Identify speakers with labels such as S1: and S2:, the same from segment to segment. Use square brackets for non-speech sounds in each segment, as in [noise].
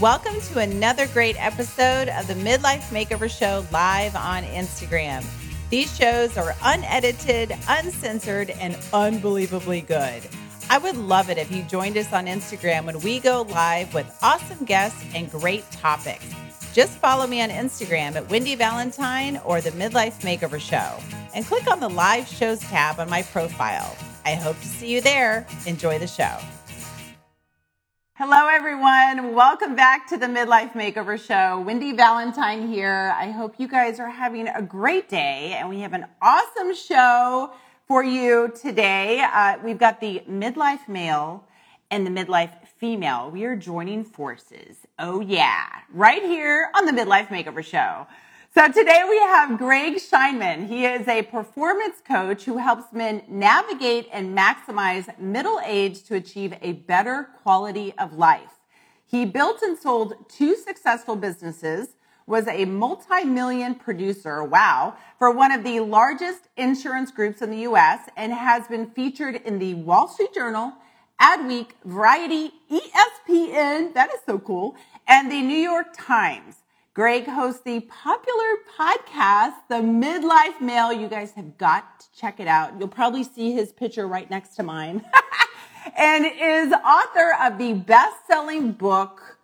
S1: Welcome to another great episode of the Midlife Makeover Show live on Instagram. These shows are unedited, uncensored, and unbelievably good. I would love it if you joined us on Instagram when we go live with awesome guests and great topics. Just follow me on Instagram at Wendy Valentine or the Midlife Makeover Show and click on the live shows tab on my profile. I hope to see you there. Enjoy the show. Hello, everyone. Welcome back to the Midlife Makeover Show. Wendy Valentine here. I hope you guys are having a great day, and we have an awesome show for you today. Uh, we've got the midlife male and the midlife female. We are joining forces. Oh, yeah, right here on the Midlife Makeover Show. So today we have Greg Scheinman. He is a performance coach who helps men navigate and maximize middle age to achieve a better quality of life. He built and sold two successful businesses, was a multi-million producer, wow, for one of the largest insurance groups in the US and has been featured in the Wall Street Journal, Adweek, Variety, ESPN, that is so cool, and the New York Times. Greg hosts the popular podcast, The Midlife Male. You guys have got to check it out. You'll probably see his picture right next to mine. [laughs] and is author of the best-selling book,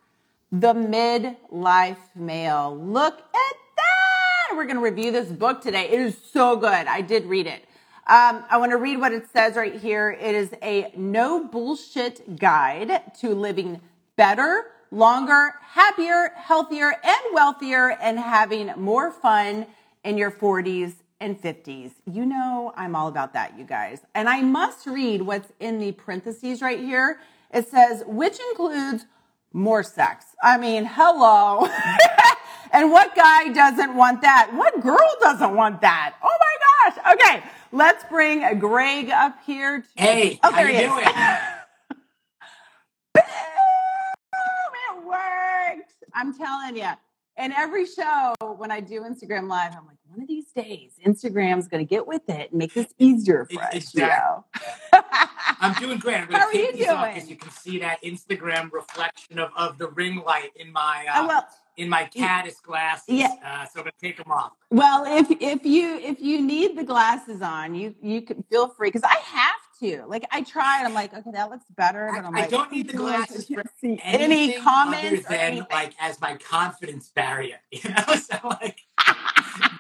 S1: The Midlife Male. Look at that! We're going to review this book today. It is so good. I did read it. Um, I want to read what it says right here. It is a no bullshit guide to living better, longer, happier, healthier, and wealthier, and having more fun in your 40s and 50s. You know, I'm all about that, you guys. And I must read what's in the parentheses right here. It says, which includes more sex. I mean, hello. [laughs] and what guy doesn't want that? What girl doesn't want that? Oh my gosh. Okay, let's bring Greg up here.
S2: To- hey, oh, there how he you is. doing? [laughs]
S1: worked. I'm telling you. And every show, when I do Instagram Live, I'm like, one of these days, Instagram's going to get with it and make this easier for us. Exactly. You know? [laughs]
S2: I'm doing great. I'm
S1: How are you doing?
S2: Because you can see that Instagram reflection of, of the ring light in my uh, oh, well, in my caddis glasses. Yeah. Uh, so I'm gonna take them off.
S1: Well, if if you if you need the glasses on, you you can feel free because I have to. Like I tried, I'm like, okay, that looks better, but I'm
S2: I,
S1: like,
S2: I don't need the glasses for any comments other than like as my confidence barrier. [laughs] You know, so like. [laughs]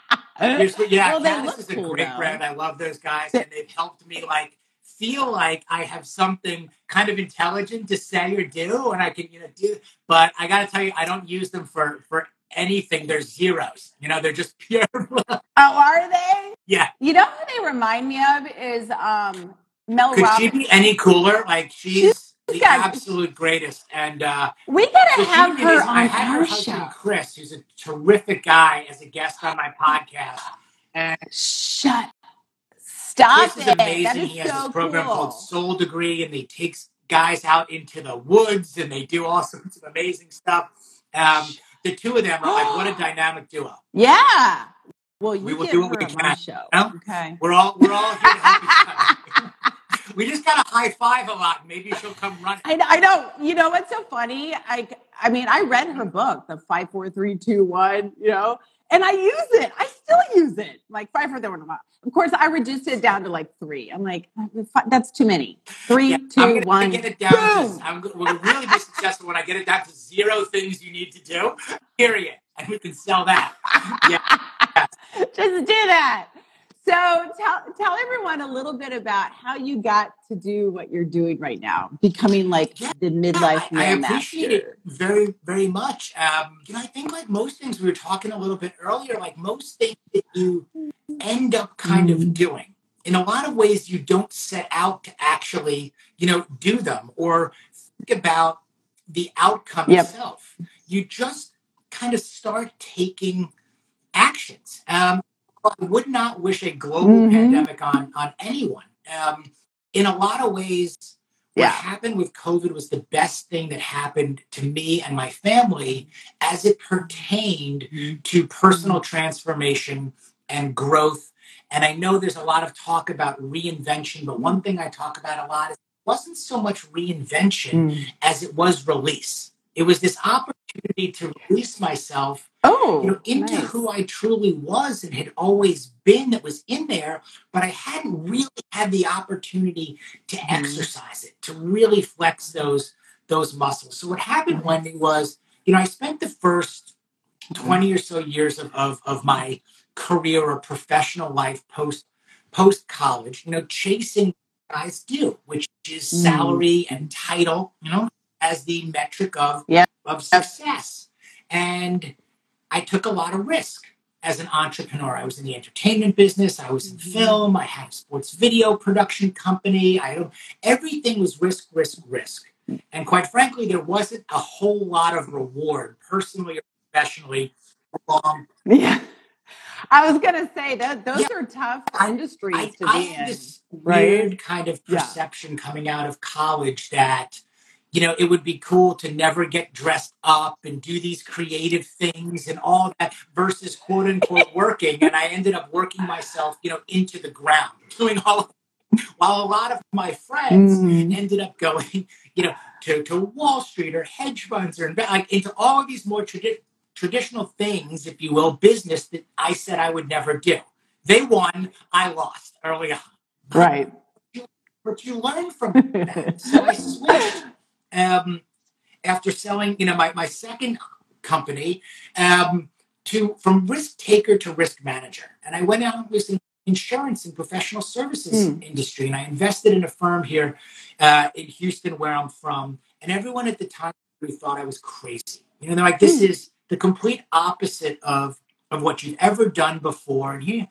S2: Yeah, well, Caddis is a cool, great though. brand. I love those guys, and they've helped me like feel like I have something kind of intelligent to say or do, and I can you know do. But I got to tell you, I don't use them for for anything. They're zeros. You know, they're just [laughs] pure.
S1: oh, are they?
S2: Yeah.
S1: You know who they remind me of is um Mel
S2: Could
S1: Robbins.
S2: she be any cooler? Like she's the absolute greatest. And uh,
S1: we gotta so have her is, on I had our husband show.
S2: Chris, who's a terrific guy, as a guest on my podcast. And
S1: shut. Stop
S2: Chris
S1: it.
S2: is amazing.
S1: That is
S2: he has
S1: so
S2: this program
S1: cool.
S2: called Soul Degree, and he takes guys out into the woods, and they do all [laughs] sorts of amazing stuff. Um, the two of them are like what a [gasps] dynamic duo.
S1: Yeah. Well, you
S2: we will
S1: get
S2: do
S1: her
S2: what we
S1: on
S2: can.
S1: show.
S2: You know?
S1: Okay.
S2: We're all we're all here to help each other. [laughs] we just got to high five a lot. Maybe she'll come running.
S1: I, I know. You know what's so funny? I I mean, I read her book, the five, four, three, two, one. You know, and I use it. I still use it. Like five, four, three, one. Of course, I reduced it down to like three. I'm like, that's too many. Three, yeah, two,
S2: I'm
S1: one.
S2: Get it down. To, I'm, we'll really be successful when I get it down to zero things you need to do. Period, and we can sell that. [laughs] Yeah.
S1: Just do that. So tell tell everyone a little bit about how you got to do what you're doing right now, becoming like yeah, the midlife
S2: I, I appreciate master. it very very much. Um, you know, I think like most things we were talking a little bit earlier, like most things that you end up kind mm. of doing. In a lot of ways, you don't set out to actually, you know, do them or think about the outcome yep. itself. You just kind of start taking actions. Um, I would not wish a global mm-hmm. pandemic on on anyone. Um, in a lot of ways, what yeah. happened with COVID was the best thing that happened to me and my family as it pertained mm-hmm. to personal transformation and growth. And I know there's a lot of talk about reinvention, but one thing I talk about a lot is it wasn't so much reinvention mm. as it was release. It was this opportunity to release myself,
S1: Oh,
S2: you know, into
S1: nice.
S2: who I truly was and had always been that was in there, but I hadn't really had the opportunity to
S1: Mhm.
S2: exercise it, to really flex those those muscles. So what happened,
S1: Mhm.
S2: Wendy, was, you know, I spent the first 20 or so years of, of, of my career or professional life post post college, you know, chasing what guys do, which is
S1: Mm.
S2: salary and title, you know, as the metric of,
S1: Yeah.
S2: of success. And I took a lot of risk as an entrepreneur. I was in the entertainment business, I was in
S1: Mhm.
S2: film, I had a sports video production company. I everything was risk, risk, risk. And quite frankly, there wasn't a whole lot of reward, personally or professionally, along [laughs]
S1: Yeah. I was gonna say that those
S2: Yeah.
S1: are tough industries
S2: I,
S1: to
S2: I
S1: be
S2: had
S1: in.
S2: this
S1: right?
S2: weird kind of
S1: Yeah.
S2: perception coming out of college that, you know, it would be cool to never get dressed up and do these creative things and all that versus quote unquote [laughs] working. And I ended up working myself, you know, into the ground, [laughs] doing all of [laughs] while a lot of my friends
S1: Mhm.
S2: ended up going, you know, to, to Wall Street or hedge funds or like into all of these more tradi- traditional things, if you will, business that I said I would never do. They won, I lost early on.
S1: Right.
S2: But you learn from that. So I switched um, after selling, you know, my, my second company um, to from risk taker to risk manager. And I went out and was in insurance and professional services
S1: Hmm.
S2: industry. And I invested in a firm here uh, in Houston where I'm from. And everyone at the time really thought I was crazy. You know, they're like, this is the complete opposite of, of what you've ever done before. And he, and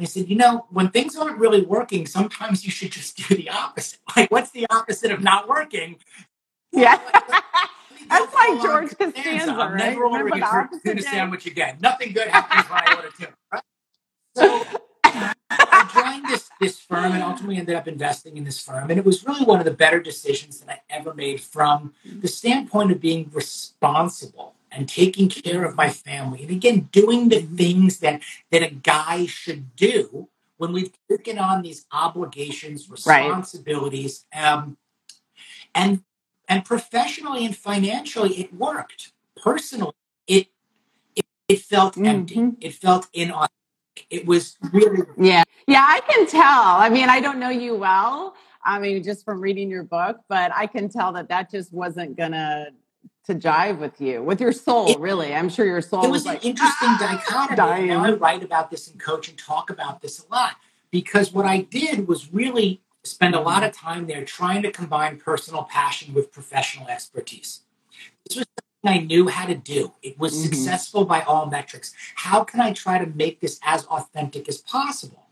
S2: I said, you know, when things aren't really working, sometimes you should just do the opposite. [laughs] Like, what's the opposite of not working?
S1: Yeah.
S2: Like, let me go
S1: That's like George Costanza,
S2: I'm
S1: right?
S2: never ordering
S1: Remember
S2: a
S1: the
S2: tur-
S1: opposite
S2: tuna
S1: day?
S2: sandwich again. Nothing good happens when I order tuna. Right? So I joined this this firm and ultimately ended up investing in this firm. And it was really one of the better decisions that I ever made from the standpoint of being responsible and taking care of my family. And again, doing the things that that a guy should do when we've taken on these obligations,
S1: Right.
S2: responsibilities, um, and and professionally and financially, it worked. Personally, it it, it felt empty.
S1: Mhm.
S2: It felt inauthentic. It was really [laughs]
S1: Yeah. Yeah, I can tell. I mean, I don't know you well. I mean, just from reading your book, but I can tell that that just wasn't gonna to jive with you, with your soul,
S2: It-
S1: really. I'm sure your soul
S2: it
S1: was
S2: was an
S1: like
S2: interesting
S1: "Ah!"
S2: dichotomy.
S1: dying.
S2: I write about this and coach and talk about this a lot because what I did was really spend a lot of time there trying to combine personal passion with professional expertise. This was something I knew how to do. It was
S1: Mhm.
S2: successful by all metrics. How can I try to make this as authentic as possible?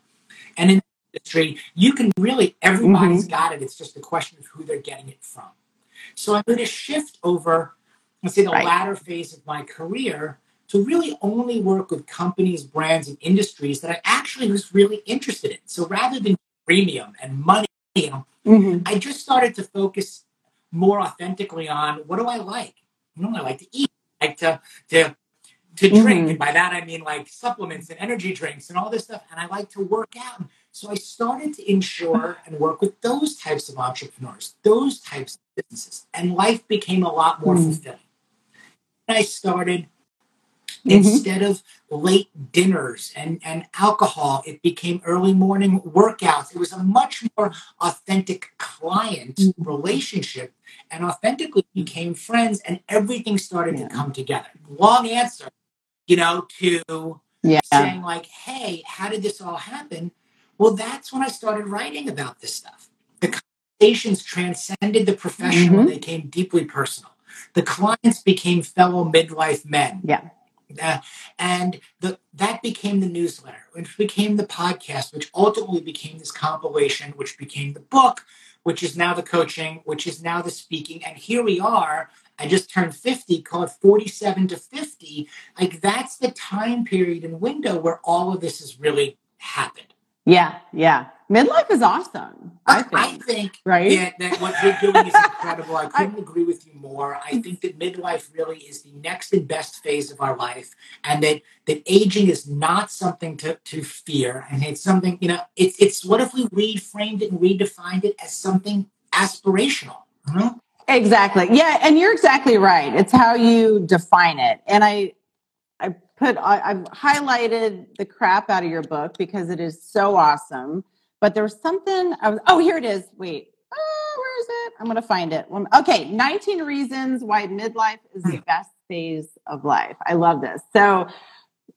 S2: And in the industry, you can really, everybody's got it. It's just a question of who they're getting it from. So I'm going to shift over, let's say, the
S1: Right.
S2: latter phase of my career to really only work with companies, brands, and industries that I actually was really interested in. So rather than premium and money,
S1: Mhm.
S2: I just started to focus more authentically on what do I like? You know, I like to eat, I like to to to drink,
S1: Mhm.
S2: and by that I mean like supplements and energy drinks and all this stuff. And I like to work out. So I started to insure and work with those types of entrepreneurs, those types of businesses, and life became a lot more
S1: Mm.
S2: fulfilling. And I started
S1: Mhm.
S2: instead of late dinners and, and alcohol, it became early morning workouts. It was a much more authentic client
S1: Mhm.
S2: relationship and authentically became friends and everything started
S1: Yeah.
S2: to come together. Long answer, you know, to
S1: Yeah.
S2: saying like, hey, how did this all happen? Well, that's when I started writing about this stuff. The conversations transcended the professional
S1: Mhm.
S2: they became deeply personal. The clients became fellow midlife men.
S1: Yeah.
S2: Uh, and the, that became the newsletter, which became the podcast, which ultimately became this compilation, which became the book, which is now the coaching, which is now the speaking. And here we are. I just turned 50, called 47 to 50. Like that's the time period and window where all of this has really happened.
S1: Yeah. Yeah. Midlife is awesome. I
S2: I
S1: think.
S2: think
S1: Right?
S2: that, that what you're doing is [laughs] incredible. I couldn't agree with you more. I think that midlife really is the next and best phase of our life, and that that aging is not something to, to fear, and it's something you know. It's it's what if we reframed it and redefined it as something aspirational? You know?
S1: Exactly. Yeah, and you're exactly right. It's how you define it. And I I put I, I've highlighted the crap out of your book because it is so awesome. But there was something I was oh here it is. Wait. Oh, where is it? I'm gonna find it. Okay, 19 reasons why midlife is the best phase of life. I love this. So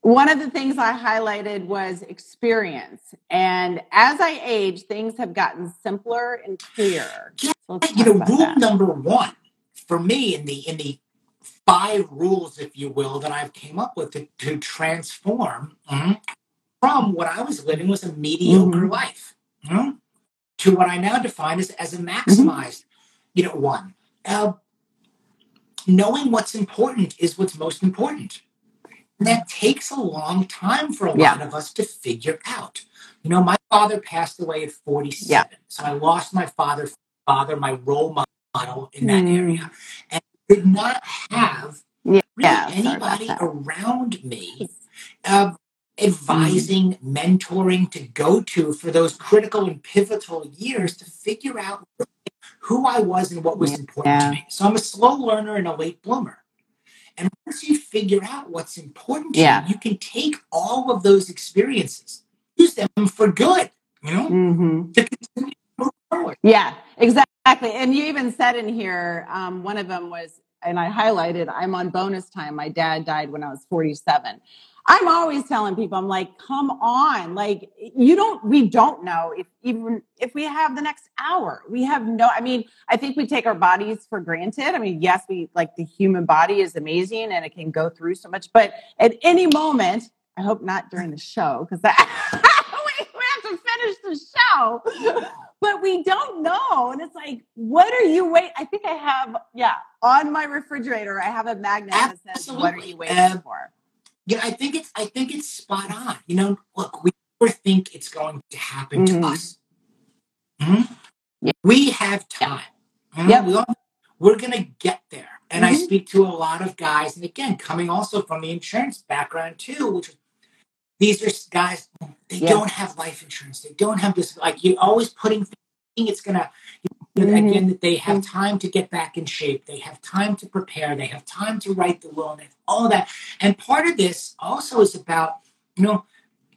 S1: one of the things I highlighted was experience. And as I age, things have gotten simpler and clearer. So
S2: you know, rule
S1: that.
S2: number one for me in the in the five rules, if you will, that I've came up with to, to transform mhm, from what I was living was a mediocre
S1: Mhm.
S2: life mhm, to what I now define as, as a
S1: Mm-hmm.
S2: maximized, you know, one. Uh, knowing what's important is what's most important. And that takes a long time for a
S1: Yeah.
S2: lot of us to figure out. You know, my father passed away at 47. So I lost my father, father, my role model in that
S1: Mm.
S2: area. And did not have
S1: Yeah,
S2: really anybody around me uh, advising, mentoring to go to for those critical and pivotal years to figure out who I was and what was important to me. So I'm a slow learner and a late bloomer. And once you figure out what's important to
S1: Yeah.
S2: you, you can take all of those experiences, use them for good, you know,
S1: hmm
S2: to continue to move forward.
S1: Yeah, exactly. And you even said in here, um, one of them was, and I highlighted, I'm on bonus time. My dad died when I was 47. I'm always telling people, I'm like, come on. Like, you don't, we don't know if even if we have the next hour. We have no, I mean, I think we take our bodies for granted. I mean, yes, we like the human body is amazing and it can go through so much, but at any moment, I hope not during the show because [laughs] we, we have to finish the show but we don't know. And it's like, what are you wait? I think I have, yeah, on my refrigerator, I have a magnet that says, "What are you waiting for?"
S2: Yeah, I think it's I think it's spot on. You know, look, we never think it's going to happen
S1: Mhm.
S2: to us. Mhm.
S1: Yeah.
S2: We have time. Mhm.
S1: Yep.
S2: We all, we're gonna get there. And I
S1: Mhm.
S2: speak to a lot of guys, and again, coming also from the insurance background too, which these are guys they
S1: Yeah.
S2: don't have life insurance. They don't have this like you're always putting thinking it's gonna
S1: Mhm.
S2: again that they have time to get back in shape. They have time to prepare. They have time to write the will. And all that. And part of this also is about you know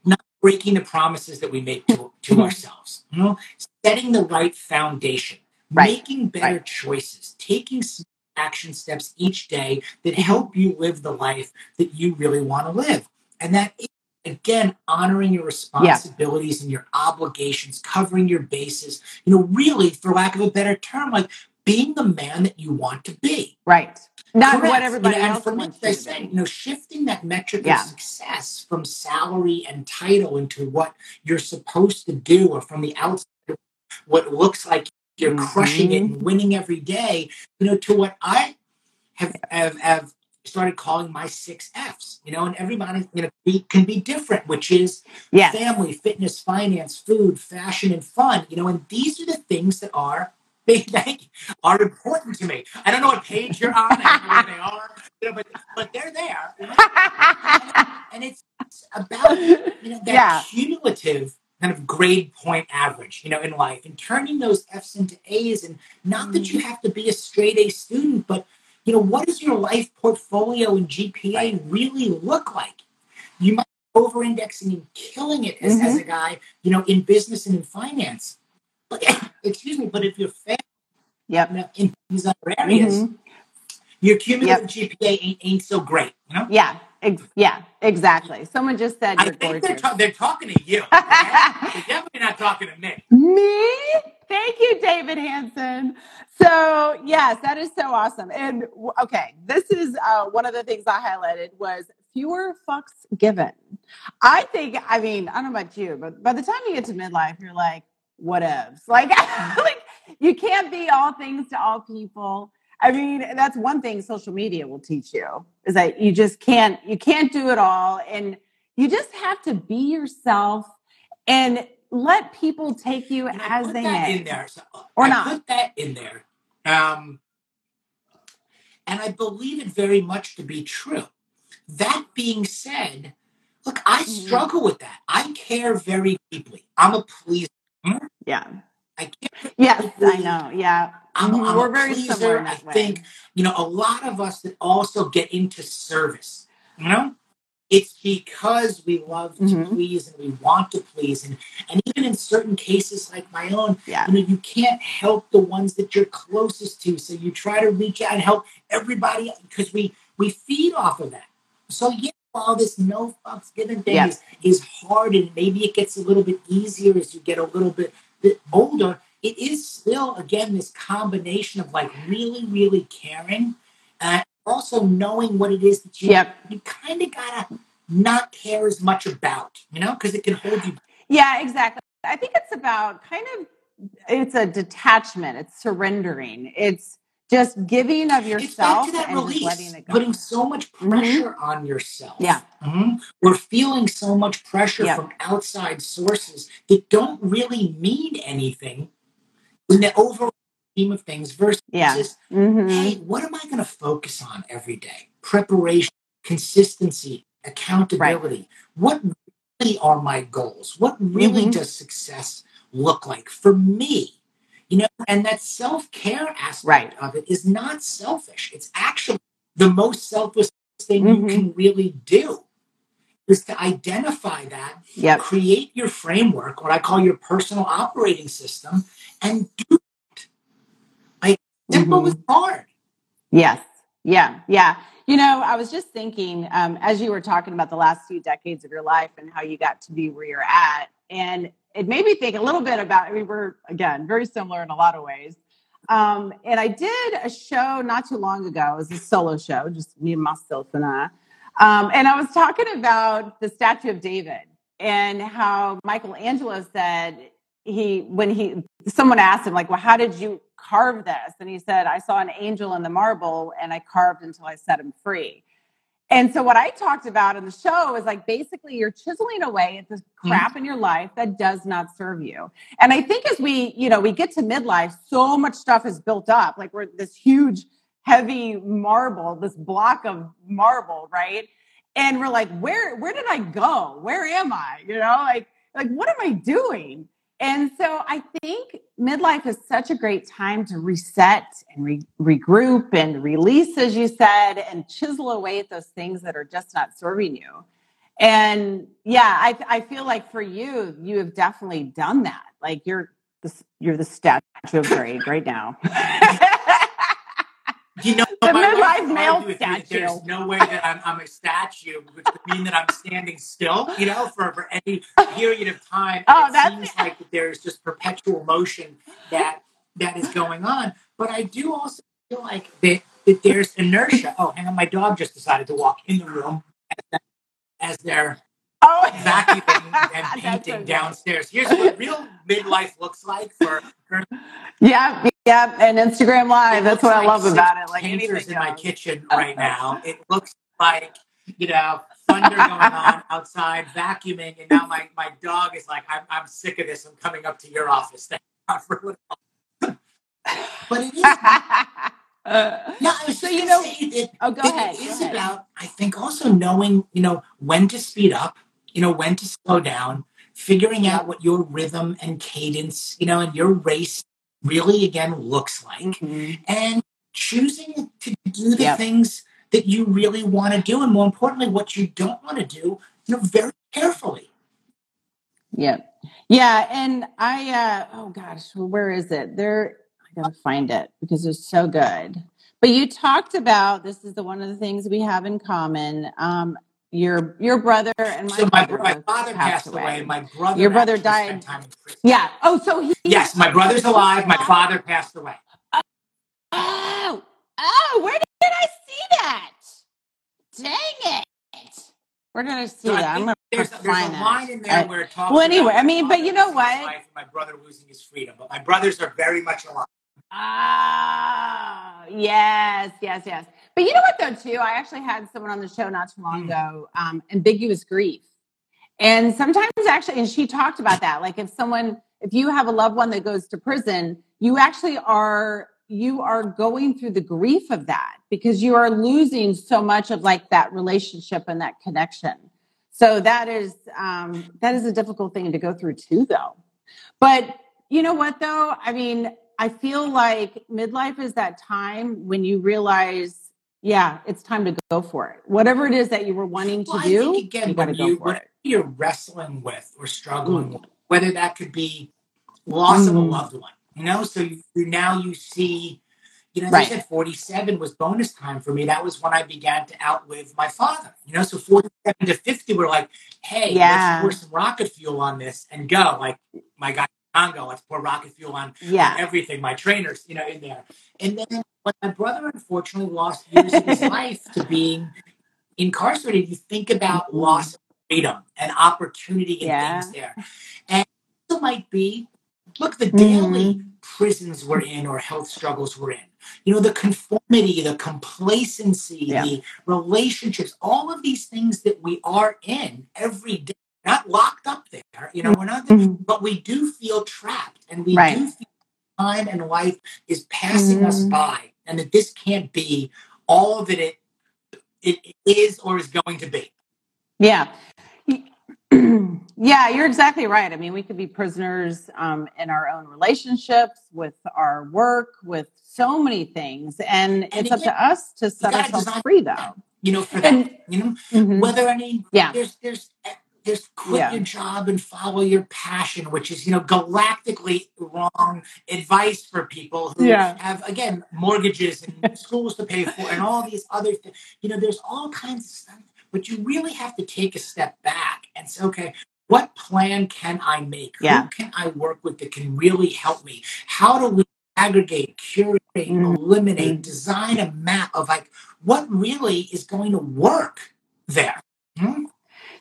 S2: not breaking the promises that we make to, to
S1: Mhm.
S2: ourselves. You know, setting the right foundation,
S1: Right.
S2: making better
S1: Right.
S2: choices, taking some action steps each day that help you live the life that you really want to live. And that is, again, honoring your responsibilities and your obligations, covering your bases, you know, really, for lack of a better term, like being the man that you want to be.
S1: Right. Not
S2: Correct.
S1: what
S2: You
S1: everybody
S2: know, and
S1: else
S2: for me,
S1: wants
S2: as I
S1: you
S2: said, you know, shifting that metric
S1: Yeah.
S2: of success from salary and title into what you're supposed to do, or from the outside, what looks like you're crushing it
S1: Mhm.
S2: and winning every day, you know, to what I have have, have started calling my six F's. You know, and everybody you know be, can be different, which is family, fitness, finance, food, fashion, and fun. You know, and these are the things that are [laughs] they, they are important to me. I don't know what page you're on, I where they [laughs] are, you know, but but they're there, you know? and it's, it's about you know that
S1: yeah.
S2: cumulative kind of grade point average, you know, in life, and turning those F's into A's, and not that you
S1: Mm-hmm.
S2: have to be a straight A student, but you know, what does your life portfolio and GPA really look like? You might be over-indexing and killing it as, as
S1: Mhm.
S2: a guy, you know, in business and in finance. But [laughs] excuse me, but if you're failing
S1: Yep.
S2: in these other areas,
S1: Mhm.
S2: your cumulative GPA ain't, ain't so great. You know,
S1: Yeah. Ex- yeah. Exactly. Someone just said
S2: I
S1: you're
S2: think they're ta- they're talking to you. [laughs] They're definitely not talking to me.
S1: Me? Thank you, David Hanson. So yes, that is so awesome. And okay, this is uh, one of the things I highlighted was fewer fucks given. I think, I mean, I don't know about you, but by the time you get to midlife, you're like, whatevs. [laughs] Like, [laughs] like you can't be all things to all people. I mean, that's one thing social media will teach you is that you just can't, you can't do it all. And you just have to be yourself and let people take you
S2: And
S1: as
S2: put
S1: they
S2: that
S1: may.
S2: in there. So
S1: Or
S2: I
S1: not.
S2: put that in there. Um, and I believe it very much to be true. That being said, look, I
S1: Mhm.
S2: struggle with that. I care very deeply. I'm a pleaser.
S1: Yeah.
S2: I can't
S1: Yes, I know. Yeah.
S2: I'm. I'm
S1: We're
S2: a
S1: very similar
S2: pleaser.
S1: in
S2: I
S1: that way.
S2: think, you know, a lot of us that also get into service, you know, it's because we love to
S1: Mhm.
S2: please and we want to please. And, and even in certain cases like my own,
S1: Yeah.
S2: you know, you can't help the ones that you're closest to. So you try to reach out and help everybody because we, we feed off of that. So yeah, all this no fucks given thing is, is hard and maybe it gets a little bit easier as you get a little bit, bit older. It is still, again, this combination of like really, really caring and also knowing what it is that you,
S1: Yep.
S2: you kind of gotta not care as much about, you know, because it can hold you.
S1: Yeah, exactly. I think it's about kind of it's a detachment, it's surrendering. It's just giving of
S2: It's back
S1: yourself
S2: to that
S1: and just letting
S2: release,
S1: it go.
S2: putting so much
S1: Mhm.
S2: pressure on yourself.
S1: Yeah.
S2: Mhm. We're feeling so much pressure
S1: Yep.
S2: from outside sources that don't really mean anything in the overall scheme of things versus
S1: Yeah.
S2: just,
S1: Mhm.
S2: hey, what am I going to focus on every day? Preparation, consistency, accountability. What really are my goals? What really
S1: Mhm.
S2: does success look like for me? You know, and that self care aspect
S1: Right.
S2: of it is not selfish. It's actually the most selfless thing you
S1: Mhm.
S2: can really do is to identify that,
S1: Yep.
S2: create your framework, what I call your personal operating system, and do it. Like simple
S1: Mhm.
S2: is hard.
S1: Yes. Yeah. Yeah. You know, I was just thinking um, as you were talking about the last few decades of your life and how you got to be where you're at, and it made me think a little bit about. I mean, we're again very similar in a lot of ways. Um, and I did a show not too long ago. It was a solo show, just me and myself and I. Um, and I was talking about the statue of David and how Michelangelo said he when he someone asked him like, "Well, how did you carve this?" And he said, "I saw an angel in the marble and I carved until I set him free." And so what I talked about in the show is like basically you're chiseling away at this mm-hmm. crap in your life that does not serve you. And I think as we, you know, we get to midlife, so much stuff is built up. Like we're this huge, heavy marble, this block of marble, right? And we're like, where where did I go? Where am I? You know, like like what am I doing? And so I think midlife is such a great time to reset and re- regroup and release, as you said, and chisel away at those things that are just not serving you. And yeah, I, I feel like for you, you have definitely done that. Like you're the, you're the statue of Greg right now. [laughs]
S2: You know,
S1: The
S2: my wife
S1: midlife
S2: would
S1: male
S2: argue with me that there's no way that I'm, I'm a statue, which would mean that I'm standing still, you know, for, for any period of time. And
S1: Oh,
S2: it
S1: that's-
S2: seems like that there's just perpetual motion that that is going on. But I do also feel like that, that there's inertia. Oh, hang on, my dog just decided to walk in the room as, as they're
S1: Oh,
S2: vacuuming [laughs] and
S1: That's
S2: painting downstairs. Here's what real midlife looks like for
S1: Yeah, yeah, and Instagram Live.
S2: It
S1: That's
S2: looks
S1: what I
S2: like
S1: love
S2: six
S1: about it. Like
S2: painters
S1: anything
S2: in my kitchen right now. It looks like you know thunder going on [laughs] outside, vacuuming, and now my, my dog is like, I'm, I'm sick of this. I'm coming up to your office. Thank God for what- [laughs] but it is.
S1: Uh, [laughs]
S2: No, I was
S1: So, you know-
S2: say that,
S1: oh, go
S2: that
S1: ahead.
S2: it
S1: Go
S2: is
S1: ahead.
S2: about. I think also knowing you know when to speed up, you know when to slow down, figuring out what your rhythm and cadence, you know, and your race really again looks like.
S1: Mhm.
S2: and choosing to do the
S1: Yep.
S2: things that you really want to do and more importantly what you don't want to do you know very carefully
S1: yeah Yeah, and I uh oh gosh, well, where is it? There I gotta find it because it's so good. But you talked about this is the one of the things we have in common. Um your your brother and my
S2: so my,
S1: brother
S2: my
S1: both
S2: father passed away. my brother
S1: Your brother
S2: actually
S1: died-
S2: time in prison.
S1: Yeah. Oh, so he
S2: yes my brother's alive my father passed away
S1: Oh, oh, where did I see that? Dang it. Where did I see
S2: I
S1: that? I'm
S2: think
S1: gonna
S2: there's, there's a
S1: find
S2: line
S1: that.
S2: in there
S1: I-
S2: where it talks
S1: well, anyway,
S2: about
S1: I
S2: my
S1: mean, but
S2: father
S1: you know
S2: losing his
S1: what?
S2: life and my brother losing his freedom but my brothers are very much alive
S1: Ah, yes, yes, yes. But you know what, though, too? I actually had someone on the show not too long
S2: Mm.
S1: ago, um, ambiguous grief. And sometimes, actually, and she talked about that. Like, if someone, if you have a loved one that goes to prison, you actually are you are going through the grief of that because you are losing so much of like that relationship and that connection so that is um that is a difficult thing to go through too though but You know what though? I mean, I feel like midlife is that time when you realize, yeah, it's time to go for it. Whatever it is that you were wanting to
S2: Well,
S1: do,
S2: think again,
S1: you got to go for it.
S2: you're wrestling with or struggling
S1: Mm.
S2: with, whether that could be loss of a
S1: Mhm.
S2: loved one, you know, so you, now you see, you know,
S1: Right.
S2: I said, 47 was bonus time for me. That was when I began to outlive my father. You know, so 47 to 50 were like, hey,
S1: Yeah.
S2: let's pour some rocket fuel on this and go. Like my guy Congo, let's pour rocket fuel on
S1: Yeah.
S2: everything, my trainers, you know, in there. And then when my brother unfortunately lost years of his [laughs] life to being incarcerated, you think about
S1: Mhm.
S2: loss of freedom and opportunity and
S1: Yeah.
S2: things there. And it might be, look, the daily
S1: Mhm.
S2: prisons we're in or health struggles we're in. You know, the conformity, the complacency,
S1: Yeah.
S2: the relationships, all of these things that we are in every day, not locked up there. You know, we're not
S1: Mhm.
S2: but we do feel trapped and we
S1: Right.
S2: do feel time and life is passing us
S1: Mhm.
S2: by and that this can't be all that it it is or is going to be.
S1: Yeah. yeah, you're exactly right. I mean, we could be prisoners um, in our own relationships, with our work, with so many things. And,
S2: And
S1: it's up to us to set ourselves free, though.
S2: you know, for that.
S1: And
S2: You know,
S1: Mhm.
S2: whether I mean
S1: yeah,
S2: there's there's there's quit
S1: Yeah.
S2: your job and follow your passion, which is you know galactically wrong advice for people who
S1: Yeah.
S2: have again mortgages and [laughs] schools to pay for and all these other things. You know, there's all kinds of stuff, but you really have to take a step back and say, okay, what plan can I make?
S1: Yeah.
S2: Who can I work with that can really help me? How do we aggregate, curate,
S1: Mhm.
S2: eliminate, design a map of like what really is going to work there? Hmm?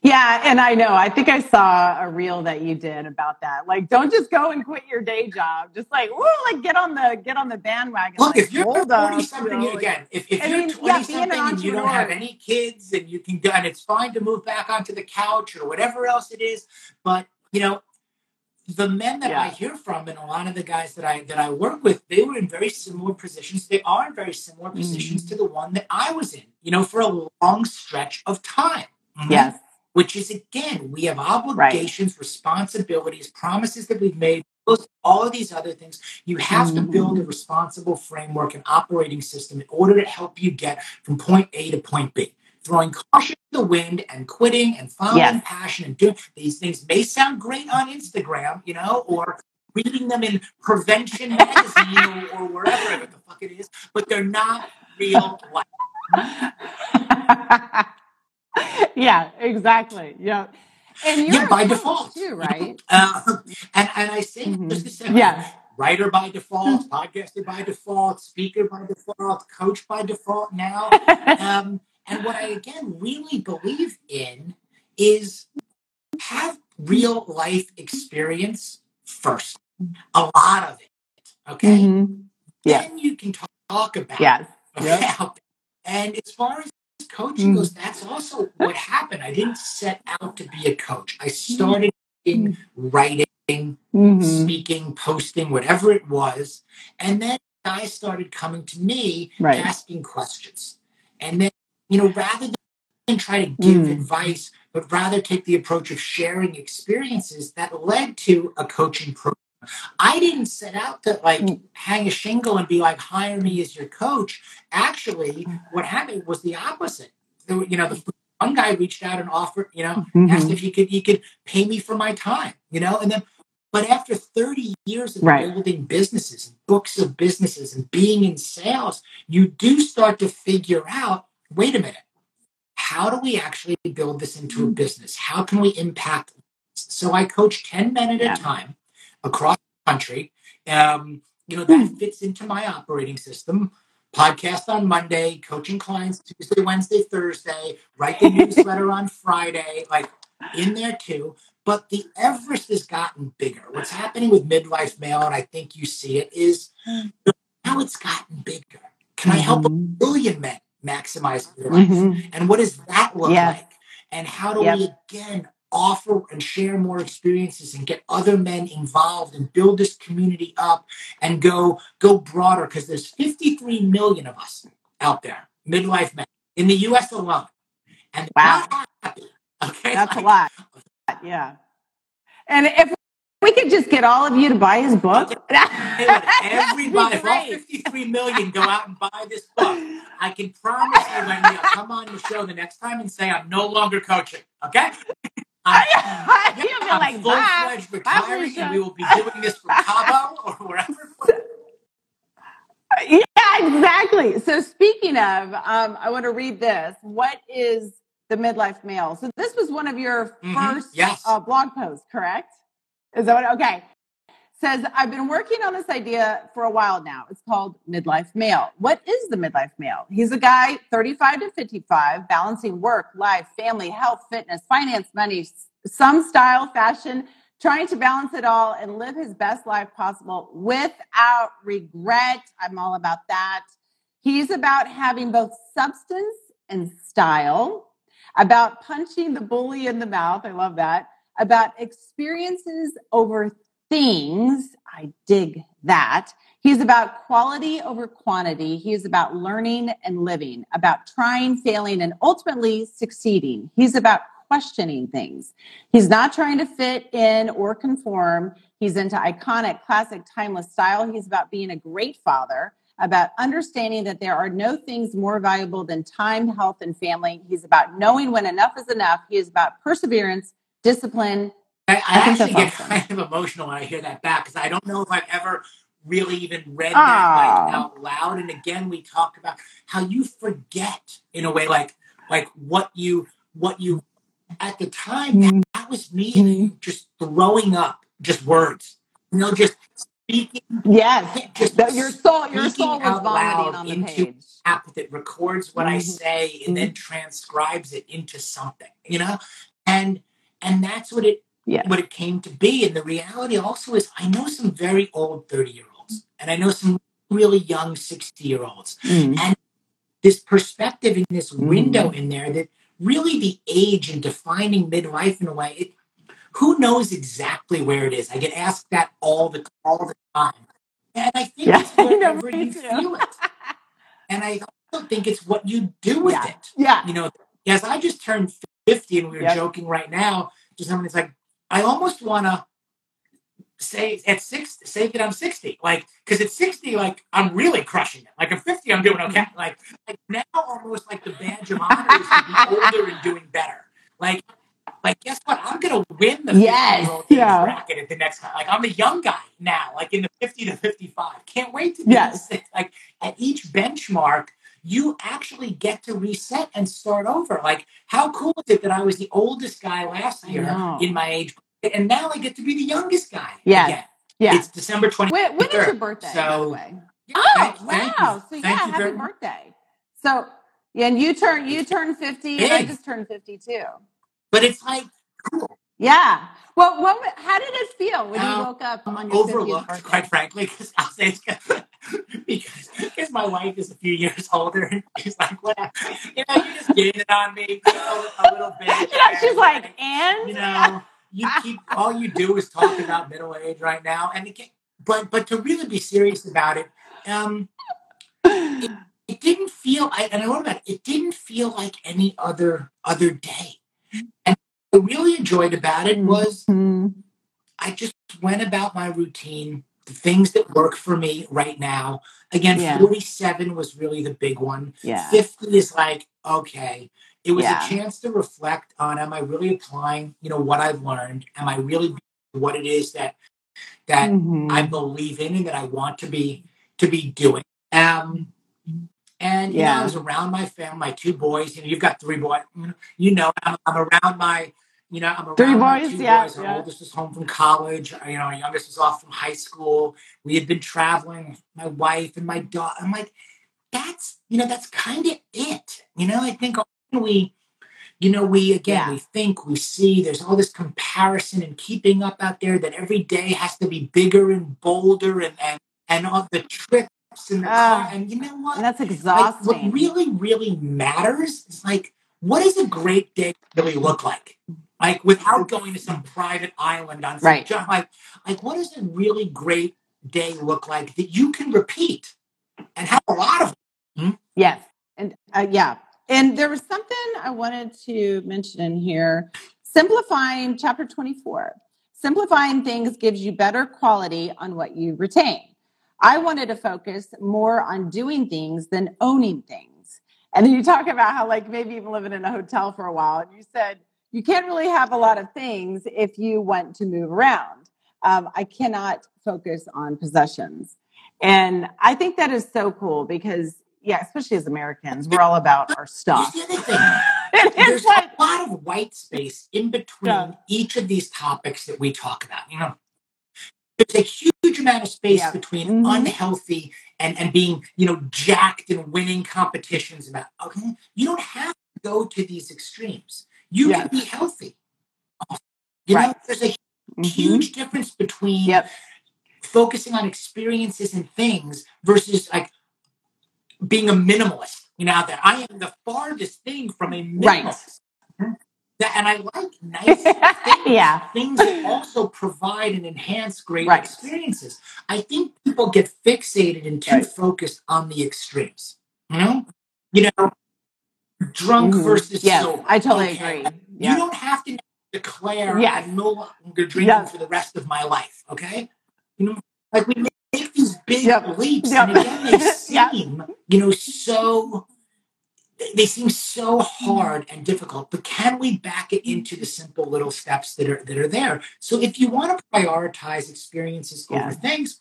S1: Yeah, and I know. I think I saw a reel that you did about that. Like, don't just go and quit your day job. Just like, woo, like get on the get on the bandwagon.
S2: Look,
S1: like,
S2: if you're
S1: up,
S2: 40
S1: you
S2: something,
S1: know,
S2: again, if, if
S1: I
S2: you're
S1: mean, yeah,
S2: 20
S1: an
S2: something and you don't have any kids and you can go, and it's fine to move back onto the couch or whatever else it is, but you know, the men that I hear from and a lot of the guys that I that I work with, they were in very similar positions. They are in very similar positions
S1: Mhm.
S2: to the one that I was in, you know, for a long stretch of time. Mhm.
S1: yes,
S2: which is again, we have obligations, responsibilities, promises that we've made, all of these other things. You have to build a mm-hmm. responsible framework and operating system in order to help you get from point A to point B. Throwing caution to the wind and quitting and following
S1: Yes.
S2: passion and doing these things may sound great on Instagram, you know, or reading them in Prevention Magazine or, or wherever the fuck it is, but they're not real life. [laughs] [laughs]
S1: yeah, exactly. Yeah, and you're
S2: Yeah, by default.
S1: too, right? [laughs]
S2: Uh, and, and I say just to say,
S1: Yeah.
S2: writer by default, [laughs] podcaster by default, speaker by default, coach by default now. Um, and what I again really believe in is have real life experience first. A lot of it. Okay.
S1: Mhm. Yeah.
S2: Then you can talk, talk about.
S1: Yep.
S2: about. And as far as coaching
S1: Mm.
S2: goes, that's also what happened. I didn't set out to be a coach. I started in writing,
S1: Mhm.
S2: speaking, posting, whatever it was. And then guys started coming to me
S1: Right.
S2: asking questions. And then, you know, rather than try to give
S1: Mm.
S2: advice, but rather take the approach of sharing experiences that led to a coaching program. I didn't set out to like
S1: Mm.
S2: hang a shingle and be like, hire me as your coach. Actually, what happened was the opposite. There You know, the one guy reached out and offered, you know, asked
S1: Mhm.
S2: if he could he could pay me for my time, you know, and then but after 30 years of
S1: Right.
S2: building businesses and books of businesses and being in sales, you do start to figure out, wait a minute, how do we actually build this into a business? How can we impact? So I coach 10 men at
S1: Yeah.
S2: a time across the country. Um, you know, that fits into my operating system. Podcast on Monday, coaching clients Tuesday, Wednesday, Thursday, write the newsletter [laughs] on Friday, like in there too. But the Everest has gotten bigger. What's happening with midlife male, and I think you see it, is now it's gotten bigger. Can I help a million men maximize their life?
S1: Mhm.
S2: And what does that look
S1: Yes.
S2: like? And how do
S1: Yep.
S2: we again offer and share more experiences and get other men involved and build this community up and go go broader? Because there's 53 million of us out there, midlife men, in the US alone. And
S1: Wow.
S2: happy. Okay.
S1: That's a lot. Yeah. And if we could just get all of you to buy his book. [laughs]
S2: Everybody, if all 53 million go out and buy this [laughs] book, I can promise you, Wendy, I'll come on the show the next time and say I'm no longer coaching. Okay? [laughs] I'm,
S1: You'll be
S2: I'm
S1: like,
S2: full fledged retiring, and we will be doing this from Cabo or wherever. [laughs]
S1: Yeah, exactly. So speaking of, um, I want to read this. What is the midlife male? So this was one of your
S2: Mhm,
S1: first
S2: yes.
S1: uh, blog posts, correct? Is that what? Okay. Says I've been working on this idea for a while now. It's called midlife male. What is the midlife male? He's a guy 35 to 55, balancing work, life, family, health, fitness, finance, money, some style, fashion, trying to balance it all and live his best life possible without regret. I'm all about that. He's about having both substance and style, about punching the bully in the mouth. I love that. About experiences over things. I dig that. He's about quality over quantity. He is about learning and living, about trying, failing, and ultimately succeeding. He's about questioning things. He's not trying to fit in or conform. He's into iconic, classic, timeless style. He's about being a great father, about understanding that there are no things more valuable than time, health, and family. He's about knowing when enough is enough. He is about perseverance, discipline.
S2: I, I,
S1: I think
S2: actually
S1: that's
S2: get
S1: awesome.
S2: kind of emotional when I hear that back because I don't know if I've ever really even read that like ah. out loud. And again, we talk about how you forget in a way, like like what you what you at the time that, mm-hmm. that was me just throwing up just words, you know, just speaking
S1: Yes.
S2: just
S1: That your soul, your
S2: speaking
S1: soul was
S2: out
S1: vomiting
S2: loud
S1: on the
S2: into
S1: page.
S2: app that records what I
S1: Mhm.
S2: say and then mm-hmm. transcribes it into something, you know? And and that's what it
S1: Yes.
S2: what it came to be. And the reality also is I know some very old 30 year olds and I know some really young 60 year olds.
S1: Mm.
S2: And this perspective in this
S1: Mm.
S2: window in there that really the age and defining midlife in a way, it, who knows exactly where it is? I get asked that all the all the time. And I think
S1: Yeah,
S2: it's [laughs]
S1: know,
S2: you
S1: too.
S2: feel it. [laughs] And I also think it's what you do with
S1: Yeah.
S2: it.
S1: Yeah.
S2: You know, as I just turned 50 and we were
S1: Yep.
S2: joking right now, just someone it's like, I almost want to say at six, say that I'm 60. Like, because at 60, like, I'm really crushing it. Like, at 50, I'm doing okay. Mm-hmm. Like, like now almost like the badge of honor is to be older and doing better. Like, like guess what? I'm gonna win the 50
S1: Yes,
S2: year old age
S1: yeah.
S2: bracket at the next time. Like I'm the young guy now, like in the 50 to 55. Can't wait to be
S1: Yes.
S2: like at each benchmark, you actually get to reset and start over. Like, how cool is it that I was the oldest guy last year in my age and now I get to be the youngest guy
S1: Yeah,
S2: again?
S1: Yeah.
S2: It's December 23rd.
S1: When, when is your birthday, by the
S2: So,
S1: way?
S2: yeah,
S1: Oh,
S2: thank, thank
S1: wow. So yeah,
S2: you
S1: happy
S2: very
S1: birthday. So yeah, and you turn you turn 50 and I just turned 52.
S2: but it's like
S1: Yeah. Well, what wa- how did it feel when you
S2: um,
S1: woke up on your 50th
S2: overlooked,
S1: birthday?
S2: quite frankly, because I'll say it's [laughs] because, because my wife is a few years [laughs] older, and she's like, "What? You know, you just gaining on me a, a little bit." [laughs]
S1: You know, she's
S2: and,
S1: like,
S2: like,
S1: and
S2: you know, you keep all you do is talk about middle age right now, and it, can- but but to really be serious about it, um, it didn't feel. I, and I wrote about it. It didn't feel like any other other day, I really enjoyed about it was
S1: Mhm.
S2: I just went about my routine, the things that work for me right now. Again,
S1: Yeah.
S2: 47 was really the big one.
S1: Yeah.
S2: 50 is like, okay. It was
S1: Yeah.
S2: a chance to reflect on am I really applying, you know, what I've learned? Am I really what it is that that
S1: Mhm.
S2: I believe in and that I want to be to be doing? Um and you know, I was around my family, my two boys. You know, you've got three boys. You know, I'm, I'm around my, you know, I'm
S1: Three
S2: around my
S1: boys,
S2: two
S1: yeah,
S2: boys. Our
S1: yeah.
S2: oldest is home from college. You know, our youngest is off from high school. We had been traveling. My wife and my daughter. I'm like, that's you know, that's kind of it. You know, I think we, you know, we again
S1: Yeah.
S2: we think we see. There's all this comparison and keeping up out there that every day has to be bigger and bolder and and and all the trips in the car.
S1: Ah,
S2: And you know what?
S1: that's
S2: like what really really matters is like what does a great day really look like like without going to some private island on some
S1: Right.
S2: jo- like like what does a really great day look like that you can repeat and have a lot of
S1: Yes. And uh, yeah. And there was something I wanted to mention in here simplifying chapter 24. simplifying things gives you better quality on what you retain. I wanted to focus more on doing things than owning things. And then you talk about how, like, maybe even living in a hotel for a while, and you said you can't really have a lot of things if you want to move around. Um, I cannot focus on possessions. And I think that is so cool because, yeah, especially as Americans, we're all about our stuff.
S2: The other thing. [laughs] There's
S1: like,
S2: a lot of white space in between
S1: Yeah.
S2: each of these topics that we talk about. You know, there's a huge amount of space
S1: Yeah.
S2: between
S1: Mhm.
S2: unhealthy and and being you know jacked and winning competitions. About okay, you don't have to go to these extremes. You
S1: Yes.
S2: can be healthy. You know,
S1: Right.
S2: there's a
S1: Mhm.
S2: huge difference between
S1: Yep.
S2: focusing on experiences and things versus like being a minimalist. You know, that I am the farthest thing from a
S1: Right.
S2: That, and I like nice [laughs] things.
S1: yeah.
S2: Things that also provide and enhance great
S1: Right.
S2: experiences. I think people get fixated and too
S1: Right.
S2: focused on the extremes. You know, you know, drunk
S1: Mhm.
S2: versus
S1: Yes,
S2: sober.
S1: I totally
S2: Okay.
S1: agree.
S2: You don't have to declare
S1: Yes.
S2: I'm no longer drinking
S1: Yes.
S2: for the rest of my life. Okay, you know, like we make these big
S1: Yep.
S2: leaps,
S1: Yep.
S2: and again, they [laughs] seem, you know, so they seem so hard and difficult. But can we back it into the simple little steps that are that are there? So if you want to prioritize experiences
S1: Yeah.
S2: over things,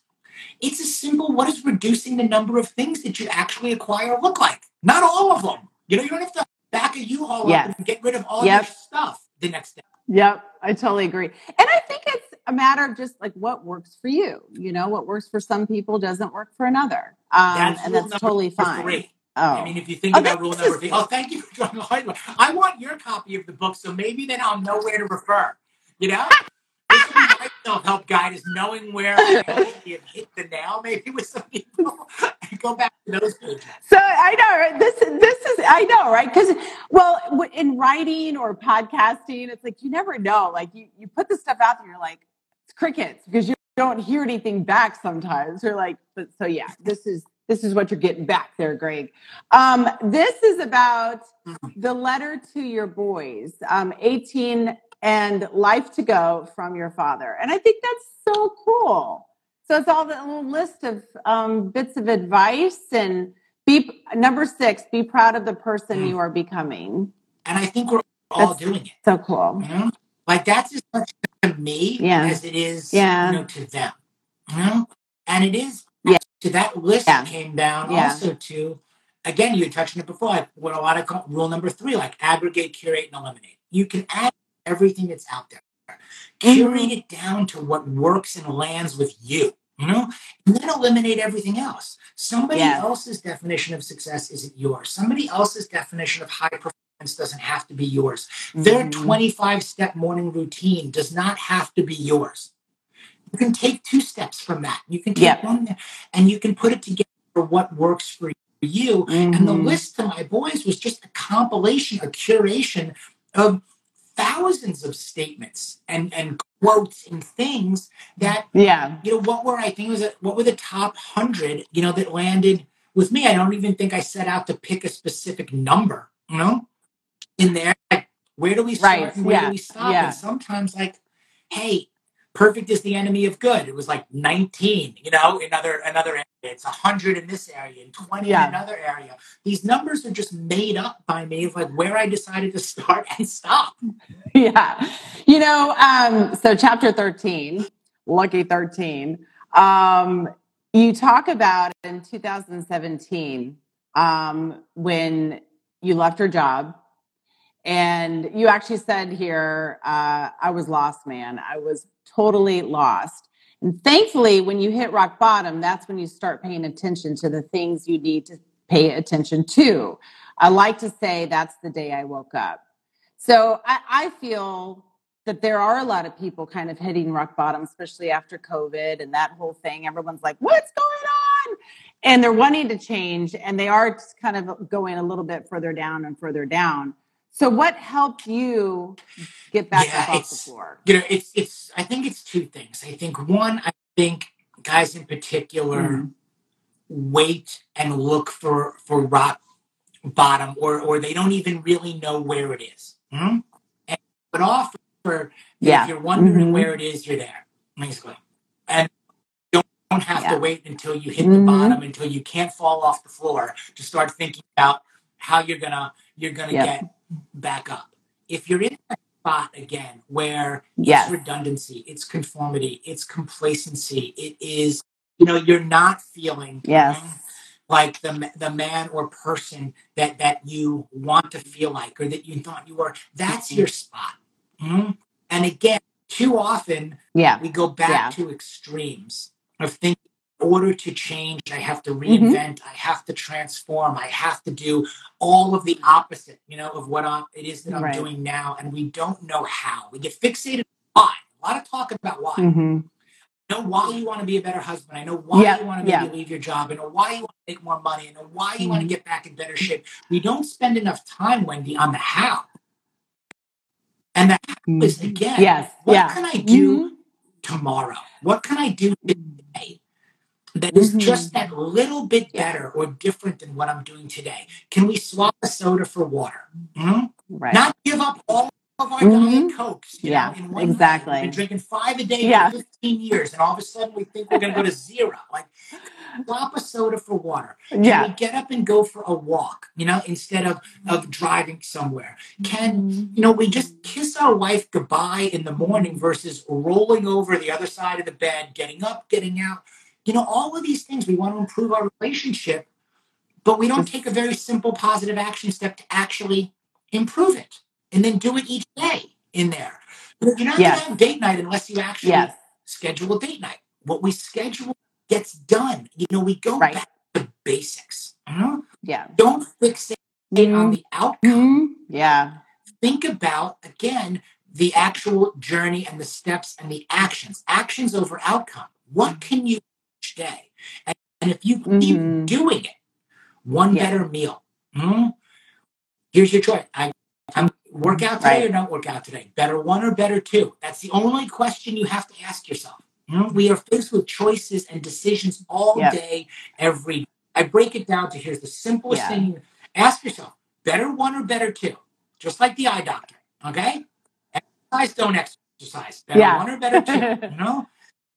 S2: it's a simple. what is reducing the number of things that you actually acquire look like? Not all of them. You know, you don't have to back a U-Haul
S1: Yes.
S2: up and get rid of all
S1: Yep.
S2: your stuff the next day.
S1: Yep, I totally agree. And I think it's a matter of just like what works for you. You know, what works for some people doesn't work for another. Um,
S2: That's
S1: and that's totally fine.
S2: three.
S1: Oh.
S2: I mean, if you think
S1: Oh,
S2: about rule
S1: is-
S2: number three, oh, thank you for drawing the hard one. I want your copy of the book, so maybe then I'll know where to refer. You know, [laughs] this will be my self-help guide is knowing where I [laughs] actually have hit the nail. Maybe with some people, [laughs] and go back to those pages.
S1: So I know right? this. This is I know right because well w- in writing or podcasting, it's like you never know. Like you you put the stuff out there, you're like it's crickets because you don't hear anything back. Sometimes you're like, but so yeah, this is this is what you're getting back there, Greg. Um, this is about the letter to your boys, um, 18 and life to go from your father, and I think that's so cool. So it's all the little list of um, bits of advice and be number six. Be proud of the person
S2: Mm.
S1: you are becoming.
S2: And I think we're all
S1: That's-
S2: doing it.
S1: So cool.
S2: You know, like that's as much to me
S1: Yeah.
S2: as it is,
S1: Yeah.
S2: you know, to them. You know, and it is. To that list
S1: Yeah.
S2: came down
S1: Yeah.
S2: also to again you touched on it before like what a lot of co- rule number three like aggregate curate and eliminate you can add everything that's out there curate
S1: Mhm.
S2: it down to what works and lands with you you know and then eliminate everything else somebody
S1: Yeah.
S2: else's definition of success isn't yours somebody else's definition of high performance doesn't have to be yours their
S1: Mhm.
S2: 25 step morning routine does not have to be yours. You can take two steps from that. You can take
S1: Yep.
S2: one there and you can put it together for what works for you. And the
S1: Mhm.
S2: list to my boys was just a compilation, a curation of thousands of statements and, and quotes and things that
S1: Yeah.
S2: you know what were I think was what were the top hundred you know that landed with me. I don't even think I set out to pick a specific number. You know, in there, like where do we start
S1: Right,
S2: and where
S1: yeah,
S2: do we stop?
S1: yeah.
S2: And sometimes like, hey, perfect is the enemy of good. It was like nineteen. You know, another another area. It's hundred in this area and twenty
S1: Yeah.
S2: in another area. These numbers are just made up by me of like where I decided to [laughs] start and stop. [laughs]
S1: yeah. You know, um, so chapter 13, lucky 13, um, you talk about in 2017 um, when you left your job and you actually said here, uh, I was lost, man. I was totally lost. And thankfully, when you hit rock bottom, that's when you start paying attention to the things you need to pay attention to. I like to say that's the day I woke up. So I, I feel that there are a lot of people kind of hitting rock bottom, especially after COVID and that whole thing. Everyone's like, what's going on? And they're wanting to change and they are kind of going a little bit further down and further down. So what helped you get back
S2: Yeah,
S1: up off the
S2: it's-
S1: floor?
S2: you know it's it's i think it's two things i think one i think guys in particular
S1: Mhm.
S2: wait and look for for rock bottom or or they don't even really know where it is hmm? and but often for
S1: Yeah.
S2: if you're wondering
S1: Mhm.
S2: where it is, you're there, basically. And you don't have
S1: Yeah.
S2: to wait until you hit the
S1: Mhm.
S2: bottom, until you can't fall off the floor to start thinking about how you're gonna you're gonna
S1: Yep.
S2: get back up. If you're in that spot again where
S1: Yes.
S2: it's redundancy, it's conformity, it's complacency, it is you know you're not feeling
S1: Yes.
S2: like the the man or person that that you want to feel like or that you thought you were. That's your spot. Mhm. And again, too often
S1: Yeah.
S2: we go back
S1: Yeah.
S2: to extremes of thinking in order to change i have to
S1: Mm-hmm.
S2: reinvent i have to transform i have to do all of the opposite you know of what I'm, it is that i'm
S1: Right.
S2: doing now and we don't know how we get fixated on why a lot of talk about why
S1: Mhm.
S2: I know why you want to be a better husband. I know why
S1: Yeah,
S2: you want to
S1: yeah.
S2: leave your job. I know why you want to make more money. I know why you want to get back in better shape. We don't spend enough time, Wendy, on the how. And the how is again,
S1: Yes.
S2: what
S1: Yeah.
S2: can I do
S1: Mhm.
S2: tomorrow? What can I do today that is just that little bit
S1: Yeah.
S2: better or different than what I'm doing today? Can we swap a soda for water? Mhm.
S1: Right.
S2: Not give up all of our
S1: Mhm.
S2: diet cokes.
S1: Yeah,
S2: know,
S1: exactly.
S2: We've been drinking five a day
S1: Yeah.
S2: for 15 years, and all of a sudden we think we're going to go to zero. Like, swap a soda for water. Can
S1: Yeah.
S2: we get up and go for a walk? You know, instead of of driving somewhere. Can
S1: Mhm.
S2: you know we just kiss our wife goodbye in the morning versus rolling over the other side of the bed, getting up, getting out. You know, all of these things we want to improve our relationship, but we don't take a very simple positive action step to actually improve it and then do it each day in there. You're not
S1: Yes.
S2: going to have date night unless you actually
S1: Yes.
S2: schedule a date night. What we schedule gets done. You know, we go
S1: Right.
S2: back to basics. know?
S1: Yeah.
S2: Don't fixate on the outcome.
S1: Mhm. Yeah.
S2: Think about, again, the actual journey and the steps and the actions. Actions over outcome. What can you day? And, and if you keep
S1: Mhm.
S2: doing it, one
S1: Yeah.
S2: better meal. hmm? Here's your choice. I, I'm work out today
S1: Right.
S2: or don't work out today. Better one or better two. That's the only question you have to ask yourself. Hmm? We are faced with choices and decisions all
S1: Yep.
S2: day, every. I break it down to here's the simplest
S1: Yeah.
S2: thing. Ask yourself: better one or better two? Just like the eye doctor. Okay. Exercise, don't exercise. Better
S1: Yeah.
S2: one or better two? [laughs] You know.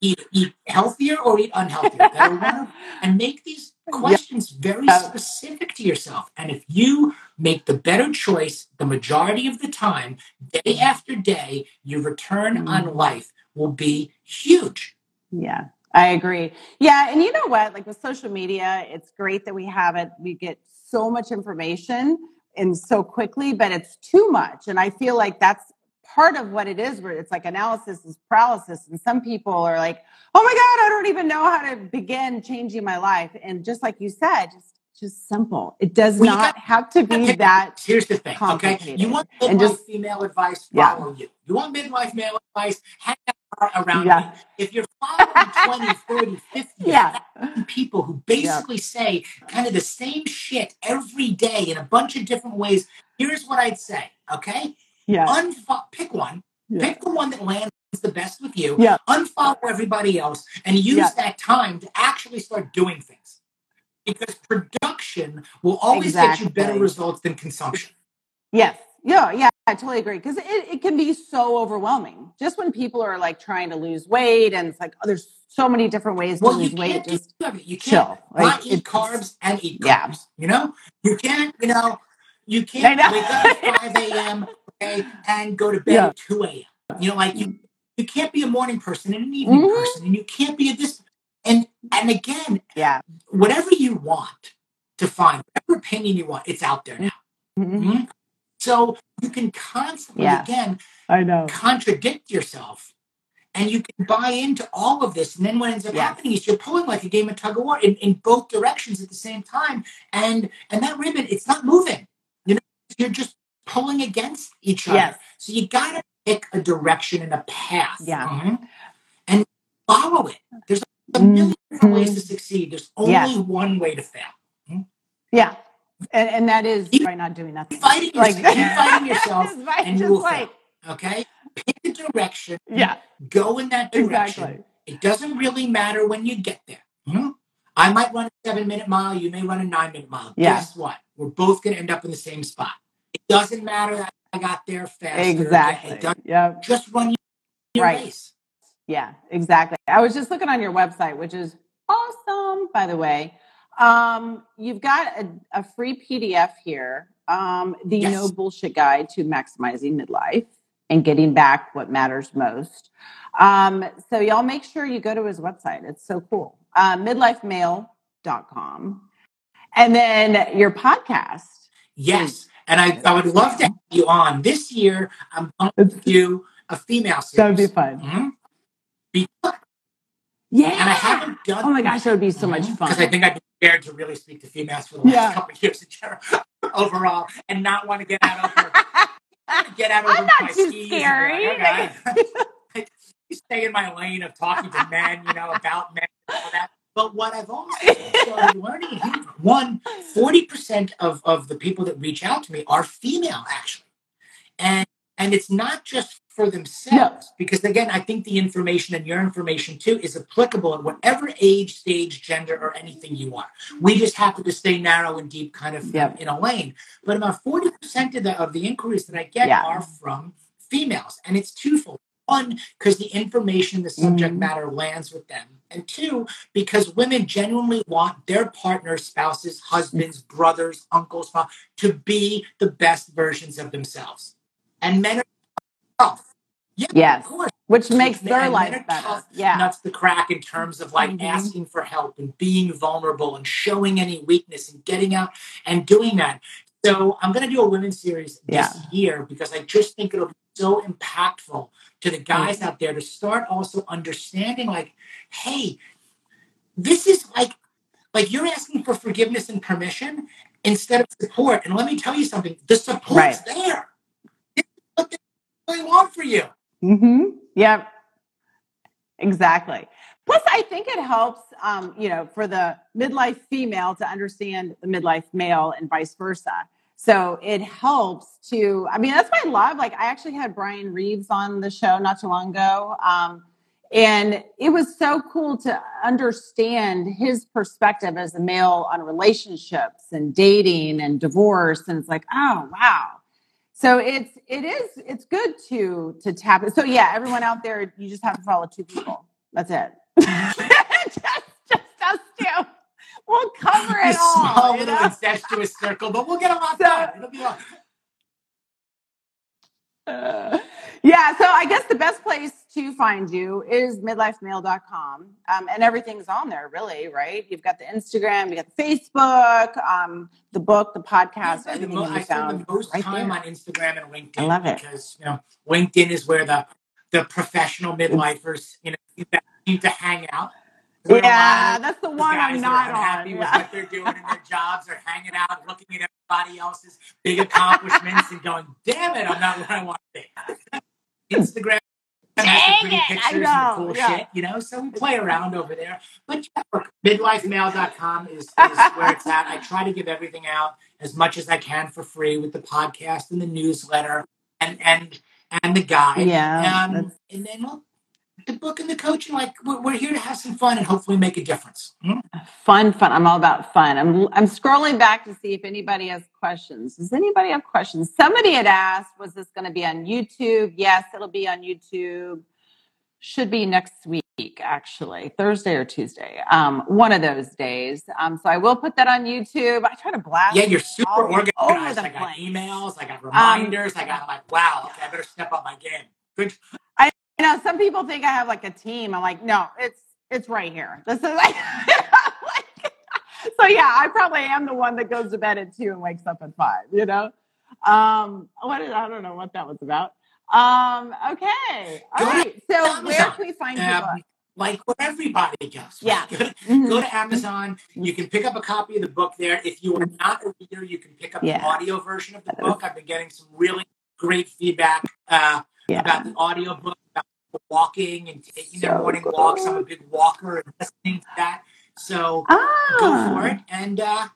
S2: Eat, eat healthier or eat unhealthier. Better one or and make these [laughs] questions very
S1: Yeah.
S2: specific to yourself. And if you make the better choice the majority of the time, day after day, your return on
S1: Mhm.
S2: life will be huge.
S1: Yeah, I agree. Yeah, and you know what? Like with social media, it's great that we have it. We get so much information and so quickly, but it's too much. And I feel like that's part of what it is where it's like analysis is paralysis. And some people are like, oh my God, I don't even know how to begin changing my life. And just like you said, just just simple. It does
S2: Well, you
S1: not have to be
S2: Okay,
S1: that
S2: Here's the thing, okay? You want
S1: And
S2: midlife
S1: just-
S2: female advice,
S1: Yeah.
S2: you. You want midlife male advice, hang out around
S1: Yeah.
S2: me. If you're following [laughs] 20, 30, 50
S1: yeah.
S2: people who basically say kind of the same shit every day in a bunch of different ways, here's what I'd say, okay?
S1: Yeah.
S2: Unfo- pick one.
S1: Yeah.
S2: Pick the one that lands the best with you.
S1: Yeah.
S2: Unfollow everybody else and use
S1: Yeah.
S2: that time to actually start doing things. Because production will always get you better results than consumption.
S1: Yes. Yeah, yeah, I totally agree. Because it, it can be so overwhelming. Just when people are like trying to lose weight and it's like, oh, there's so many different ways to
S2: Well, you
S1: lose weight. Just.
S2: You can't
S1: chill. Like,
S2: not eat carbs and eat carbs.
S1: Yeah.
S2: You know, you can't. You know, you can't wake up at five a.m. Okay, and go to bed
S1: Yeah.
S2: at two a.m. You know, like you, you can't be a morning person and an evening
S1: Mhm.
S2: person, and you can't be a this. And and again,
S1: Yeah.
S2: whatever you want to find, whatever opinion you want, it's out there now.
S1: Mhm.
S2: Mhm. So you can constantly
S1: Yeah.
S2: again
S1: I know.
S2: contradict yourself and you can buy into all of this and then what ends up
S1: Yes.
S2: happening is you're pulling like a game of tug of war in, in both directions at the same time and and that ribbon it's not moving you know you're just pulling against each other
S1: Yes.
S2: so you gotta pick a direction and a path
S1: Yeah.
S2: Mhm. and follow it there's a million different ways to succeed there's only
S1: Mm-hmm. Yes.
S2: one way to fail
S1: Yeah. And, and that is
S2: Keep
S1: by not doing nothing.
S2: fighting yourself, keep [laughs] fighting yourself and you will
S1: like,
S2: fail okay pick a direction
S1: yeah,
S2: go in that direction
S1: exactly.
S2: It doesn't really matter when you get there. Hmm? I might run a seven minute mile. You may run a nine minute mile.
S1: Yeah.
S2: Guess what? We're both going to end up in the same spot. Doesn't matter that I got there faster.
S1: exactly.
S2: Does
S1: Yep.
S2: just run your
S1: Right.
S2: race.
S1: Yeah, exactly. I was just looking on your website, which is awesome, by the way. Um, you've got a, a free PDF here, um, the
S2: Yes.
S1: no bullshit guide to maximizing midlife and getting back what matters most. Um, so y'all make sure you go to his website. It's so cool. Uh, midlifemale.com. And then your podcast.
S2: Yes. And I, I would love to have you on. This year, I'm going to do a female series.
S1: That would be fun.
S2: Mhm. Because,
S1: Yeah.
S2: and I haven't done
S1: Oh my gosh, that would be so much fun.
S2: Because I think I've been scared to really speak to females for the last
S1: Yeah.
S2: couple of years [laughs] overall, and not want to get out over [laughs] get out over
S1: I'm not
S2: my
S1: too
S2: skis.
S1: scary.
S2: Like, [laughs] okay. Stay in my lane of talking to men, you know, about men and all that. But what I've also started learning, one, 40% of, of the people that reach out to me are female, actually. And and it's not just for themselves, because again, I think the information and your information too is applicable at whatever age, stage, gender, or anything you are. We just happen to stay narrow and deep kind of
S1: Yep.
S2: in a lane. But about 40% of the of the inquiries that I get
S1: Yeah.
S2: are from females. And it's twofold. One, because the information, the subject
S1: Mhm.
S2: matter lands with them. And two, because women genuinely want their partners, spouses, husbands, brothers, uncles, mom, to be the best versions of themselves. And men are tough. Yeah,
S1: Yes.
S2: of course.
S1: Which makes
S2: And
S1: their life better.
S2: tough
S1: Yeah.
S2: nuts to crack in terms of like
S1: Mhm.
S2: asking for help and being vulnerable and showing any weakness and getting out and doing that. So I'm going to do a women's series this
S1: Yeah.
S2: year because I just think it'll be so impactful to the guys
S1: Mm-hmm.
S2: out there to start also understanding like, hey, this is like like you're asking for forgiveness and permission instead of support. And let me tell you something, the support's
S1: Right.
S2: there. This is what they really want for you.
S1: Mm-hmm. Yep. Exactly. Plus, I think it helps, um, you know, for the midlife female to understand the midlife male and vice versa. So it helps to, I mean, that's I love, like, I actually had Brian Reeves on the show not too long ago. Um, and it was so cool to understand his perspective as a male on relationships and dating and divorce. And it's like, oh, wow. So it's it is it's good to to tap it. So yeah, everyone out there, you just have to follow two people. That's it. [laughs] just just us two. We'll cover it all.
S2: small little
S1: know?
S2: incestuous circle, but we'll get a lot
S1: So-
S2: done. It'll be all-
S1: Uh, yeah, so I guess the best place to find you is midlifemale.com. Um, and everything's on there, really, right? You've got the Instagram, you got the Facebook, um, the book, the podcast,
S2: Yeah, the
S1: everything
S2: mo-
S1: can
S2: I
S1: found
S2: the most
S1: right
S2: time
S1: there.
S2: on Instagram and LinkedIn
S1: I love it.
S2: because you know LinkedIn is where the the professional midlifers you know seem to hang out.
S1: Yeah, that's the one I'm
S2: are
S1: not
S2: unhappy
S1: on.
S2: with
S1: Yeah.
S2: what they're doing in their jobs are hanging out, looking at everybody else's big accomplishments, and going, "Damn it, I'm not where I want to be." [laughs] Instagram has
S1: Dang
S2: some pretty
S1: it, I
S2: pictures and
S1: know,
S2: cool
S1: yeah.
S2: shit, you know. So we play around over there. But yeah, look, midlifemale.com is, is where it's at. I try to give everything out as much as I can for free with the podcast and the newsletter and and and the guide.
S1: Yeah,
S2: Um,
S1: that's-
S2: and then look, the book and the coaching, like we're, we're here to have some fun and hopefully make a difference. Hmm?
S1: Fun, fun. I'm all about fun. I'm I'm scrolling back to see if anybody has questions. Does anybody have questions? Somebody had asked, was this going to be on YouTube? Yes, it'll be on YouTube. Should be next week, actually, Thursday or Tuesday. Um, one of those days. Um, so I will put that on YouTube. I try to blast.
S2: Yeah, you're super
S1: all
S2: organized.
S1: over the
S2: I got
S1: place.
S2: emails, I got reminders, I got like, wow, okay, I better step up my game. Good.
S1: You know, some people think I have like a team. I'm like, no, it's it's right here. This is like, [laughs] like so yeah, I probably am the one that goes to bed at two and wakes up at five, you know? Um what is I don't know what that was about. Um, okay. All
S2: Go
S1: right. So where can we find your
S2: Um,
S1: book?
S2: like where everybody goes.
S1: Yeah.
S2: Go to,
S1: Mhm.
S2: go to Amazon. You can pick up a copy of the book there. If you are not a reader, you can pick up
S1: Yeah.
S2: the audio version of the book. I've been getting some really great feedback uh,
S1: Yeah.
S2: about the audio book, walking and taking their
S1: So
S2: morning walks. I'm a big walker and listening to that. So
S1: Ah.
S2: go for it. And uh,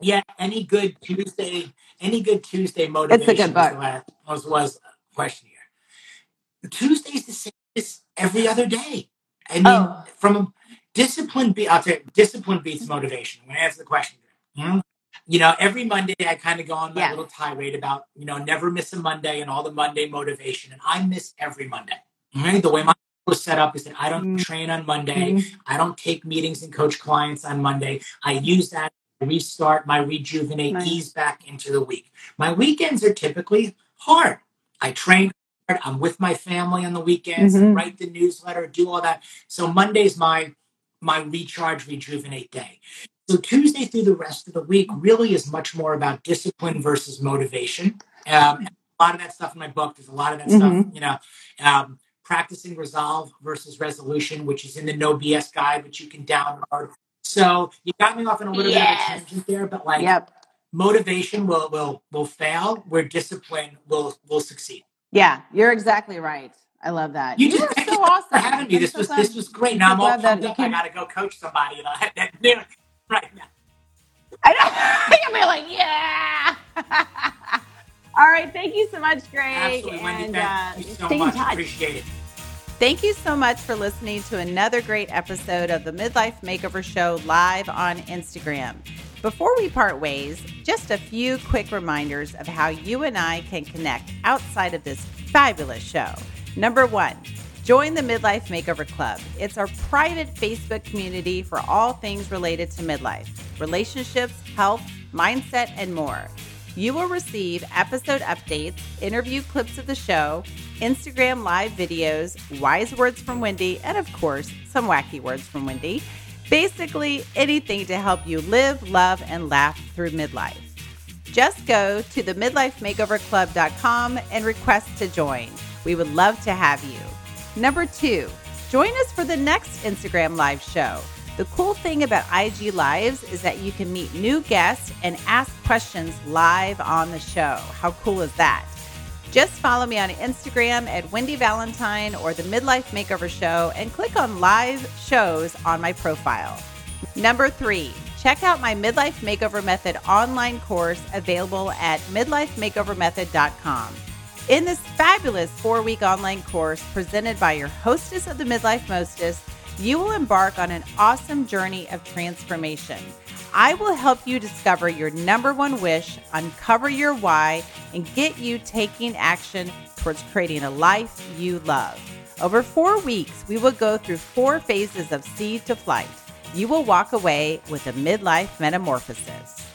S2: yeah, any good Tuesday, any good Tuesday motivation
S1: good
S2: was,
S1: book.
S2: the was, was a question here. Tuesday's the same as every other day. I mean,
S1: Oh.
S2: from a discipline, be, I'll tell you, discipline beats motivation. I'm going to answer the question. Hmm? You know, every Monday I kind of go on my
S1: Yeah.
S2: little tirade about, you know, never miss a Monday and all the Monday motivation. And I miss every Monday. Right? The way my was set up is that I don't
S1: Mm.
S2: train on Monday.
S1: Mhm.
S2: I don't take meetings and coach clients on Monday. I use that to restart my rejuvenate,
S1: Nice.
S2: ease back into the week. My weekends are typically hard. I train hard. I'm with my family on the weekends,
S1: Mhm.
S2: write the newsletter, do all that. So Monday's my my recharge, rejuvenate day. So Tuesday through the rest of the week really is much more about discipline versus motivation. Um, a lot of that stuff in my book. There's a lot of that stuff,
S1: Mhm.
S2: you know, um, practicing resolve versus resolution, which is in the No BS guide, which you can download. So you got me off on a little bit of a tangent there, but like
S1: Yep.
S2: motivation will will will fail where discipline will will succeed.
S1: Yeah, you're exactly right. I love that.
S2: You
S1: You,
S2: just
S1: so awesome.
S2: for having me.
S1: I'm
S2: This
S1: so
S2: was
S1: glad-
S2: this was great. Now I'm all pumped up. I gotta go coach somebody. [laughs] That it right now.
S1: I know. [laughs] You'll be like, yeah. [laughs] All right. Thank you so much, Greg.
S2: Absolutely, Wendy.
S1: and
S2: Thank
S1: uh,
S2: you so much.
S1: touch.
S2: Appreciate it.
S1: Thank you so much for listening to another great episode of the Midlife Makeover Show live on Instagram. Before we part ways, just a few quick reminders of how you and I can connect outside of this fabulous show. Number one, join the Midlife Makeover Club. It's our private Facebook community for all things related to midlife, relationships, health, mindset, and more. You will receive episode updates, interview clips of the show, Instagram live videos, wise words from Wendy, and of course, some wacky words from Wendy. Basically, anything to help you live, love, and laugh through midlife. Just go to the midlifemakeoverclub.com and request to join. We would love to have you. Number two, join us for the next Instagram live show. The cool thing about IG Lives is that you can meet new guests and ask questions live on the show. How cool is that? Just follow me on Instagram at Wendy Valentine or the Midlife Makeover Show and click on live shows on my profile. Number three, check out my Midlife Makeover Method online course available at midlifemakeovermethod.com. In this fabulous four week online course presented by your hostess of the Midlife Mostess, you will embark on an awesome journey of transformation. I will help you discover your number one wish, uncover your why, and get you taking action towards creating a life you love. Over four weeks, we will go through four phases of seed to flight. You will walk away with a midlife metamorphosis.